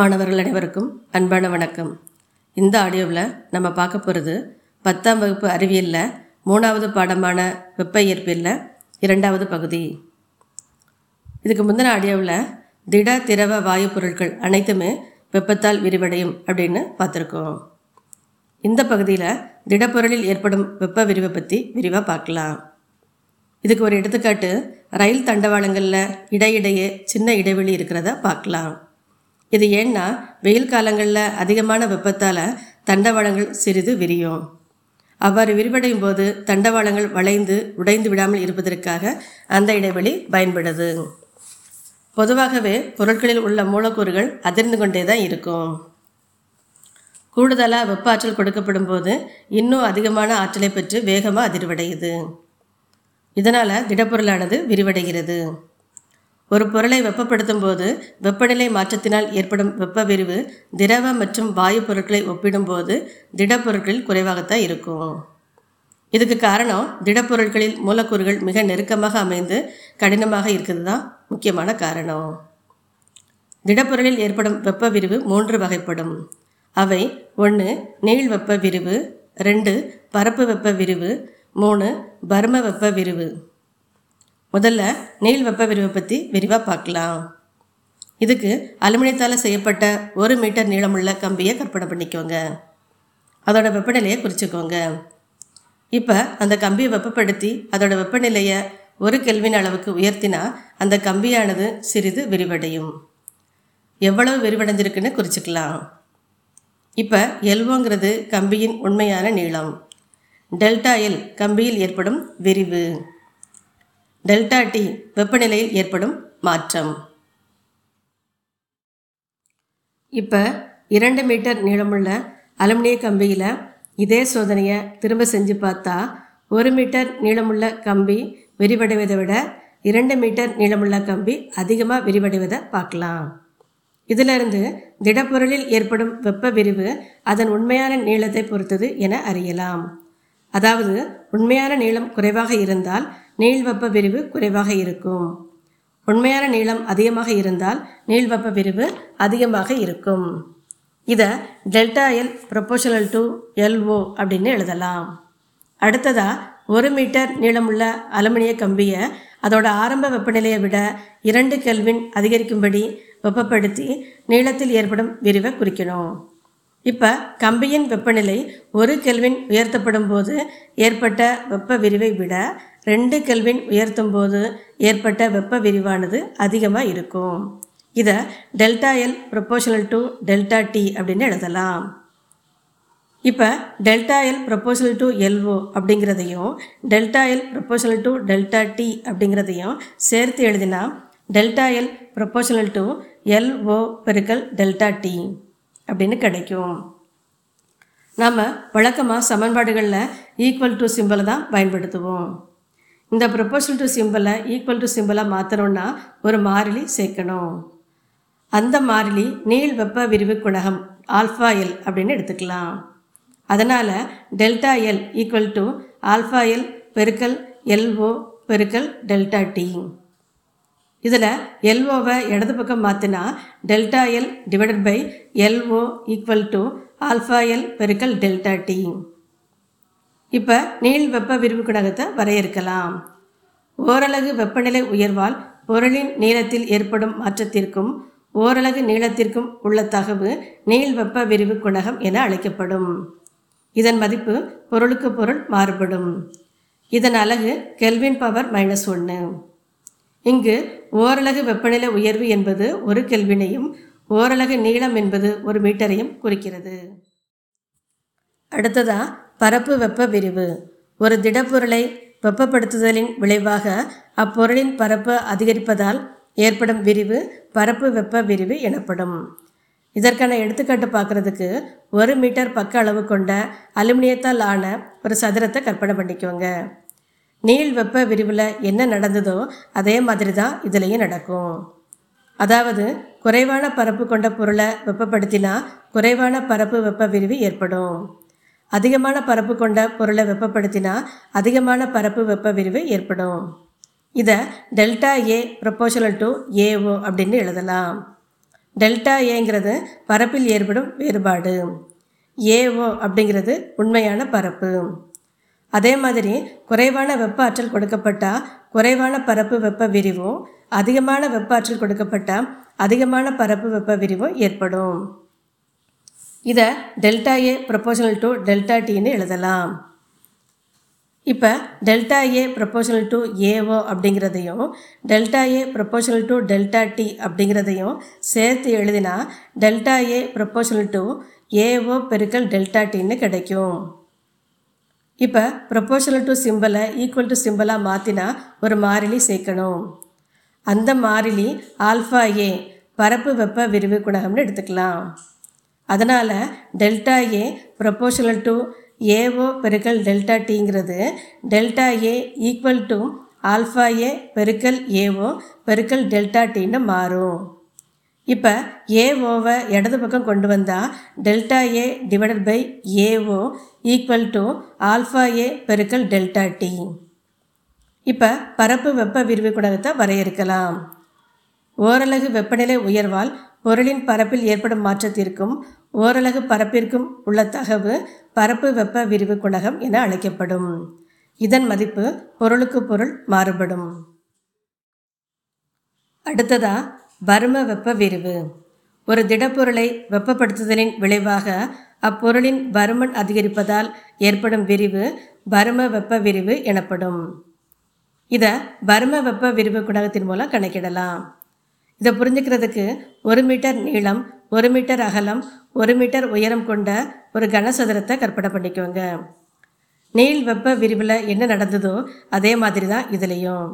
மாணவர்கள் அனைவருக்கும் அன்பான வணக்கம். இந்த ஆடியோவில் நம்ம பார்க்க போகிறது பத்தாம் வகுப்பு அறிவியலில் மூணாவது பாடமான வெப்ப இயற்பியலில் இரண்டாவது பகுதி. இதுக்கு முந்தின ஆடியோவில் திட திரவ வாயு பொருட்கள் அனைத்துமே வெப்பத்தால் விரிவடையும் அப்படின்னு பார்த்துருக்கோம். இந்த பகுதியில் திடப்பொருளில் ஏற்படும் வெப்ப விரிவை பற்றி விரிவாக பார்க்கலாம். இதுக்கு ஒரு எடுத்துக்காட்டு ரயில் தண்டவாளங்களில் இடையிடையே சின்ன இடைவெளி இருக்கிறத பார்க்கலாம். இது ஏன்னா வெயில் காலங்களில் அதிகமான வெப்பத்தால் தண்டவாளங்கள் சிறிது விரியும். அவ்வாறு விரிவடையும் போது தண்டவாளங்கள் வளைந்து உடைந்து விடாமல் இருப்பதற்காக அந்த இடைவெளி பயன்படுது. பொதுவாகவே பொருட்களில் உள்ள மூலக்கூறுகள் அதிர்ந்து கொண்டே தான் இருக்கும். கூடுதலாக வெப்ப ஆற்றல் கொடுக்கப்படும் போது இன்னும் அதிகமான ஆற்றலை பெற்று வேகமாக அதிர்வடையுது. இதனால் திடப்பொருளானது விரிவடைகிறது. ஒரு பொருளை வெப்பப்படுத்தும் போது வெப்பநிலை மாற்றத்தினால் ஏற்படும் வெப்ப விரிவு திரவ மற்றும் வாயு பொருட்களை ஒப்பிடும்போது திடப்பொருட்களில் குறைவாகத்தான் இருக்கும். இதுக்கு காரணம் திடப்பொருட்களில் மூலக்கூறுகள் மிக நெருக்கமாக அமைந்து கடினமாக இருக்கிறது தான் முக்கியமான காரணம். திடப்பொருளில் ஏற்படும் வெப்ப விரிவு மூன்று வகைப்படும். அவை ஒன்று நீள் வெப்ப விரிவு ரெண்டு பரப்பு வெப்ப விரிவு மூணு பர்ம வெப்ப விரிவு முதல்ல நீள் வெப்ப விரிவை பற்றி விரிவாக பார்க்கலாம். இதுக்கு அலுமினியத்தால் செய்யப்பட்ட ஒரு மீட்டர் நீளமுள்ள கம்பியை கற்பனை பண்ணிக்கோங்க. அதோட வெப்பநிலையை குறிச்சிக்கோங்க. இப்போ அந்த கம்பியை வெப்பப்படுத்தி அதோட வெப்பநிலையை ஒரு கெல்வின் அளவுக்கு உயர்த்தினா அந்த கம்பியானது சிறிது விரிவடையும். எவ்வளவு விரிவடைஞ்சிருக்குன்னு குறிச்சிக்கலாம். இப்போ எல்வோங்கிறது கம்பியின் உண்மையான நீளம். டெல்டா எல் கம்பியில் ஏற்படும் விரிவு. டெல்டா டி வெப்பநிலையில் ஏற்படும் மாற்றம். இப்போ இரண்டு மீட்டர் நீளமுள்ள அலுமினிய கம்பியில் இதே சோதனையை திரும்ப செஞ்சு பார்த்தா ஒரு மீட்டர் நீளமுள்ள கம்பி விரிவடைவதை விட இரண்டு மீட்டர் நீளமுள்ள கம்பி அதிகமாக விரிவடைவதை பார்க்கலாம். இதிலிருந்து திடப்பொருளில் ஏற்படும் வெப்ப விரிவு அதன் உண்மையான நீளத்தை பொறுத்தது என அறியலாம். அதாவது உண்மையான நீளம் குறைவாக இருந்தால் நீள் வெப்ப விரிவு குறைவாக இருக்கும். உண்மையான நீளம் அதிகமாக இருந்தால் நீள் வெப்ப விரிவு அதிகமாக இருக்கும். இதை delta L proportional to L O அப்படின்னு எழுதலாம். அடுத்ததாக ஒரு மீட்டர் நீளமுள்ள அலுமினிய கம்பியை அதோட ஆரம்ப வெப்பநிலையை விட இரண்டு கெல்வின் அதிகரிக்கும்படி வெப்பப்படுத்தி நீளத்தில் ஏற்படும் விரிவை குறிக்கணும். இப்போ கம்பியின் வெப்பநிலை ஒரு கெல்வின் உயர்த்தப்படும் போது ஏற்பட்ட வெப்ப விரிவை விட ரெண்டு கெல்வின் உயர்த்தும் போது ஏற்பட்ட வெப்ப விரிவானது அதிகமாக இருக்கும். இதை delta L proportional to delta T அப்படின்னு எழுதலாம். இப்போ delta L proportional to L O அப்படிங்கிறதையும் delta L proportional to delta T அப்படிங்கிறதையும் சேர்த்து எழுதினா delta L proportional to L O பெருக்கல் டெல்டா டி அப்படின்னு கிடைக்கும். நாம் வழக்கமாக சமன்பாடுகளில் ஈக்குவல் டு சிம்பிளை தான் பயன்படுத்துவோம். இந்த ப்ரொபோஷனல் டு சிம்பிளை ஈக்குவல் டு சிம்பிளாக மாற்றணும்னா ஒரு மாறிலி சேர்க்கணும். அந்த மாறிலி நீள் வெப்ப விரிவு குணகம் ஆல்ஃபா எல் அப்படின்னு எடுத்துக்கலாம். அதனால் delta L equal to alpha L பெருக்கல் எல்ஓ பெருக்கல் டெல்டா டி இதில் எல்ஓவை இடது பக்கம் மாற்றினா delta L divided by L O equal to alpha L பெருக்கல் டெல்டா டி இப்போ நீள் வெப்ப விரிவு குணகத்தை வரையறுக்கலாம். ஓரலகு வெப்பநிலை உயர்வால் பொருளின் நீளத்தில் ஏற்படும் மாற்றத்திற்கும் ஓரலகு நீளத்திற்கும் உள்ள தகவு நீள் வெப்ப விரிவு குணகம் என அழைக்கப்படும். இதன் மதிப்பு பொருளுக்கு பொருள் மாறுபடும். இதன் அலகு கெல்வின் பவர் மைனஸ் ஒன்று இங்கு ஓரலகு வெப்பநிலை உயர்வு என்பது ஒரு கெல்வினையும் ஓரலகு நீளம் என்பது ஒரு மீட்டரையும் குறிக்கிறது. அடுத்ததா பரப்பு வெப்ப விரிவு. ஒரு திடப்பொருளை வெப்பப்படுத்துதலின் விளைவாக அப்பொருளின் பரப்பு அதிகரிப்பதால் ஏற்படும் விரிவு பரப்பு வெப்ப விரிவு எனப்படும். இதற்கான எடுத்துக்காட்டு பார்க்குறதுக்கு ஒரு மீட்டர் பக்க அளவு கொண்ட அலுமினியத்தால் ஆன ஒரு சதுரத்தை கற்பனை பண்ணிக்கோங்க. நீள் வெப்ப விரிவில் என்ன நடந்ததோ அதே மாதிரி தான் இதுலேயும் நடக்கும். அதாவது குறைவான பரப்பு கொண்ட பொருளை வெப்பப்படுத்தினா குறைவான பரப்பு வெப்ப விரிவு ஏற்படும். அதிகமான பரப்பு கொண்ட பொருளை வெப்பப்படுத்தினா அதிகமான பரப்பு வெப்ப விரிவு ஏற்படும். இதை delta A proportional to A O அப்படின்னு எழுதலாம். டெல்டா ஏங்கிறது பரப்பில் ஏற்படும் வேறுபாடு. ஏஓ அப்படிங்கிறது உண்மையான பரப்பு. அதே மாதிரி குறைவான வெப்ப ஆற்றல் கொடுக்கப்பட்டால் குறைவான பரப்பு வெப்ப விரிவும் அதிகமான வெப்ப ஆற்றல் கொடுக்கப்பட்டால் அதிகமான பரப்பு வெப்ப விரிவும் ஏற்படும். இதை delta A proportional to delta டின்னு எழுதலாம். இப்போ delta A proportional to A O அப்படிங்கிறதையும் delta A proportional to delta T அப்படிங்கிறதையும் சேர்த்து எழுதினா delta A proportional to A O பெருக்கல் டெல்டா டின்னு கிடைக்கும். இப்போ ப்ரொபோஷனல் டு சிம்பிளை ஈக்குவல் டு சிம்பிளாக மாற்றினா ஒரு மாறிலி சேர்க்கணும். அந்த மாறிலி ஆல்ஃபா ஏ பரப்பு வெப்ப விரிவு குணகம்னு எடுத்துக்கலாம். அதனால் delta A proportional to A O பெருக்கல் delta டிங்கிறது delta A equal to alpha A பெருக்கல் ஏஓ பெருக்கல் டெல்டா டின்னு மாறும். இப்போ ஏஓவை இடது பக்கம் கொண்டு வந்தால் delta A divided by A O equal to alpha A பெருக்கல் டெல்டா டி இப்போ பரப்பு வெப்ப விரிவு குணகத்தை வரையறுக்கலாம். ஓரலகு வெப்பநிலை உயர்வால் பொருளின் பரப்பில் ஏற்படும் மாற்றத்திற்கும் ஓரலகு பரப்பிற்கும் உள்ள தகவு பரப்பு வெப்ப விரிவு குணகம் என அழைக்கப்படும். இதன் மதிப்பு பொருளுக்கு பொருள் மாறுபடும். அடுத்ததாக பரும வெப்ப விரிவு. ஒரு திடப்பொருளை வெப்பப்படுத்துதலின் விளைவாக அப்பொருளின் பருமன் அதிகரிப்பதால் ஏற்படும் விரிவு பரும வெப்ப விரிவு எனப்படும். இதை பரும வெப்ப விரிவு குணகத்தின் மூலம் கணக்கிடலாம். இதை புரிஞ்சுக்கிறதுக்கு ஒரு மீட்டர் நீளம் ஒரு மீட்டர் அகலம் ஒரு மீட்டர் உயரம் கொண்ட ஒரு கனசதுரத்தை கற்பனை பண்ணிக்கோங்க. நீள் வெப்ப விரிவில் என்ன நடந்ததோ அதே மாதிரி தான் இதுலேயும்.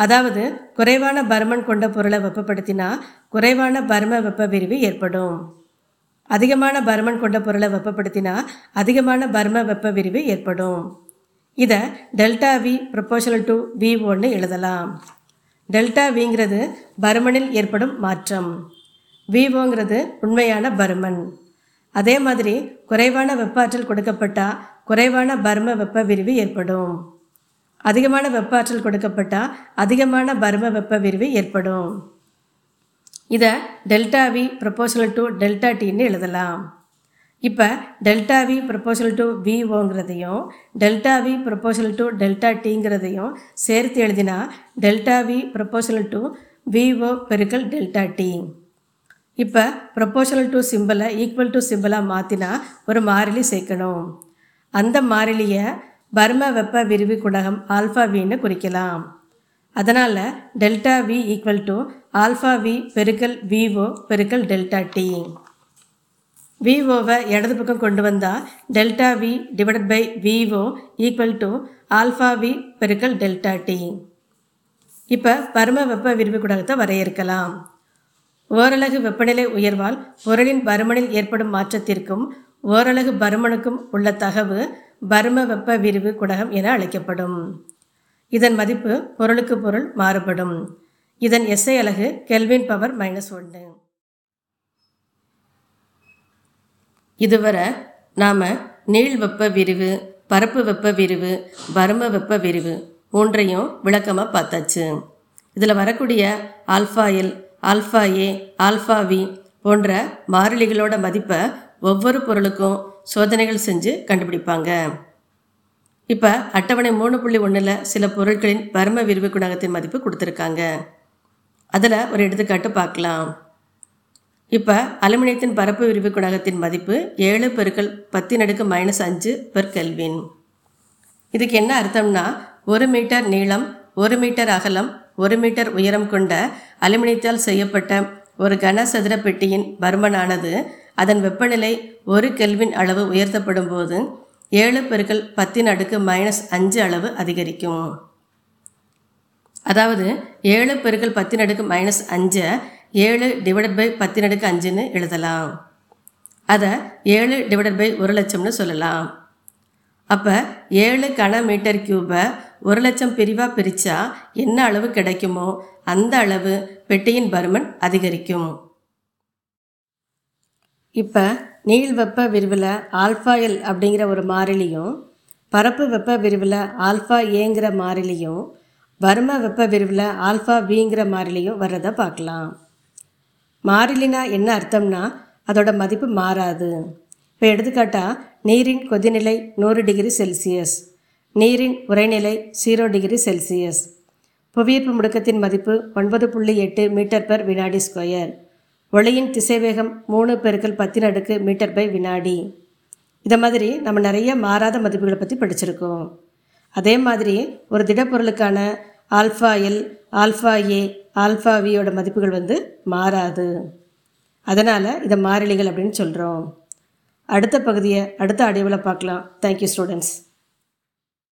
அதாவது குறைவான பருமன் கொண்ட பொருளை வெப்பப்படுத்தினா குறைவான பரும வெப்ப விரிவு ஏற்படும். அதிகமான பருமன் கொண்ட பொருளை வெப்பப்படுத்தினா அதிகமான பரும வெப்ப விரிவு ஏற்படும். இதை delta V proportional to V ஒன்று எழுதலாம். டெல்டா விங்கிறது பருமனில் ஏற்படும் மாற்றம். விவோங்கிறது உண்மையான பருமன். அதே மாதிரி குறைவான வெப்ப ஆற்றல் கொடுக்கப்பட்டால் குறைவான பரும வெப்ப விரிவு ஏற்படும். அதிகமான வெப்ப ஆற்றல் கொடுக்கப்பட்டால் அதிகமான பரும வெப்ப விரிவு ஏற்படும். இதை delta V proportional to delta டின்னு எழுதலாம். இப்போ delta V proportional to விஓங்கிறதையும் delta V proportional to delta டிங்கிறதையும் சேர்த்து எழுதினா delta V proportional to V O பெருக்கல் டெல்டா டி இப்போ ப்ரொபோஷனல் டு சிம்பிளை ஈக்குவல் டு சிம்பிளாக மாற்றினா ஒரு மாறிலி சேர்க்கணும். அந்த மாறிலியை பர்ம வெப்ப விரிவு குடகம் ஆல்ஃபா வின்னு குறிக்கலாம். அதனால் delta V equal to alpha V பெருக்கல் விஓ பெருக்கல் டெல்டா டி விஓவை இடது பக்கம் கொண்டு வந்தால் delta V divided by V O equal to alpha V பெருக்கல் டெல்டா டி இப்போ பரும வெப்ப விரிவு குடகத்தை வரையறுக்கலாம். ஓரலகு வெப்பநிலை உயர்வால் பொருளின் பருமனில் ஏற்படும் மாற்றத்திற்கும் ஓரலகு பருமனுக்கும் உள்ள தகவு பரும வெப்ப விரிவு குடகம் என அழைக்கப்படும். இதன் மதிப்பு பொருளுக்கு பொருள் மாறுபடும். இதன் எஸ்ஐ அலகு கெல்வின் பவர் மைனஸ் ஒன்று. இதுவரை நாம் நீள் வெப்ப விரிவு பரப்பு வெப்ப விரிவு பரும வெப்ப விரிவு மூன்றையும் விளக்கமாக பார்த்தாச்சு. இதில் வரக்கூடிய alpha L alpha A alpha V போன்ற மாறிலிகளோட மதிப்பை ஒவ்வொரு பொருளுக்கும் சோதனைகள் செஞ்சு கண்டுபிடிப்பாங்க. இப்போ அட்டவணை மூணு புள்ளி ஒன்றில் சில பொருட்களின் பரும விரிவு குணகத்தின் மதிப்பு கொடுத்துருக்காங்க. அதில் ஒரு எடுத்துக்காட்டு பார்க்கலாம். இப்போ அலுமினியத்தின் பரப்பு விரிவு குணகத்தின் மதிப்பு ஏழு பெருக்கள் பத்தின் அடுக்கு மைனஸ் அஞ்சு பெர் கெல்வின் இதுக்கு என்ன அர்த்தம்னா ஒரு மீட்டர் நீளம் ஒரு மீட்டர் அகலம் ஒரு மீட்டர் உயரம் கொண்ட அலுமினியத்தால் செய்யப்பட்ட ஒரு கனசதுர பெட்டியின் பருமனானது அதன் வெப்பநிலை ஒரு கெல்வின் அளவு உயர்த்தப்படும் போது ஏழு பெருக்கள் பத்தின் அடுக்கு மைனஸ் அஞ்சு அளவு அதிகரிக்கும். அதாவது ஏழு பெருக்கள் பத்தின் அடுக்கு மைனஸ் அஞ்சை ஏழு டிவைடட் பை பத்தின் அடுக்கு அஞ்சுன்னு எழுதலாம். அதை ஏழு டிவைடட் பை ஒரு லட்சம்னு சொல்லலாம். அப்போ ஏழு கன மீட்டர் கியூபை ஒரு லட்சம் பிரிவாக பிரித்தா என்ன அளவு கிடைக்குமோ அந்த அளவு பெட்டியின் பருமன் அதிகரிக்கும். இப்போ நீள் வெப்ப விரிவில் ஆல்ஃபா எல் அப்படிங்கிற ஒரு மாறிலியும் பரப்பு வெப்ப விரிவில் ஆல்ஃபா ஏங்கிற மாறிலியும் வர்ம வெப்ப விரிவில் ஆல்ஃபா பிங்கிற மாறிலியும் வர்றதை பார்க்கலாம். மாறிலினா என்ன அர்த்தம்னா அதோட மதிப்பு மாறாது. இப்போ எடுத்துக்காட்டாக நீரின் கொதிநிலை நூறு டிகிரி செல்சியஸ் நீரின் உறைநிலை ஜீரோ டிகிரி செல்சியஸ். புவியீர்ப்பு முடுக்கத்தின் மதிப்பு ஒன்பது புள்ளி எட்டு மீட்டர் பெர் வினாடி ஸ்கொயர். ஒளியின் திசைவேகம் மூணு பெருக்கல் பத்தின் அடுக்கு மீட்டர் பை வினாடி. இதை மாதிரி நம்ம நிறைய மாறாத மதிப்புகளை பற்றி படிச்சிருக்கோம். அதே மாதிரி ஒரு திடப்பொருளுக்கான alpha L alpha A alpha வியோட மதிப்புகள் வந்து மாறாது. அதனால் இதை மாறிலிகள் அப்படின்னு சொல்கிறோம் அடுத்த பகுதியை அடுத்த அடைவில் பார்க்கலாம். Thank you students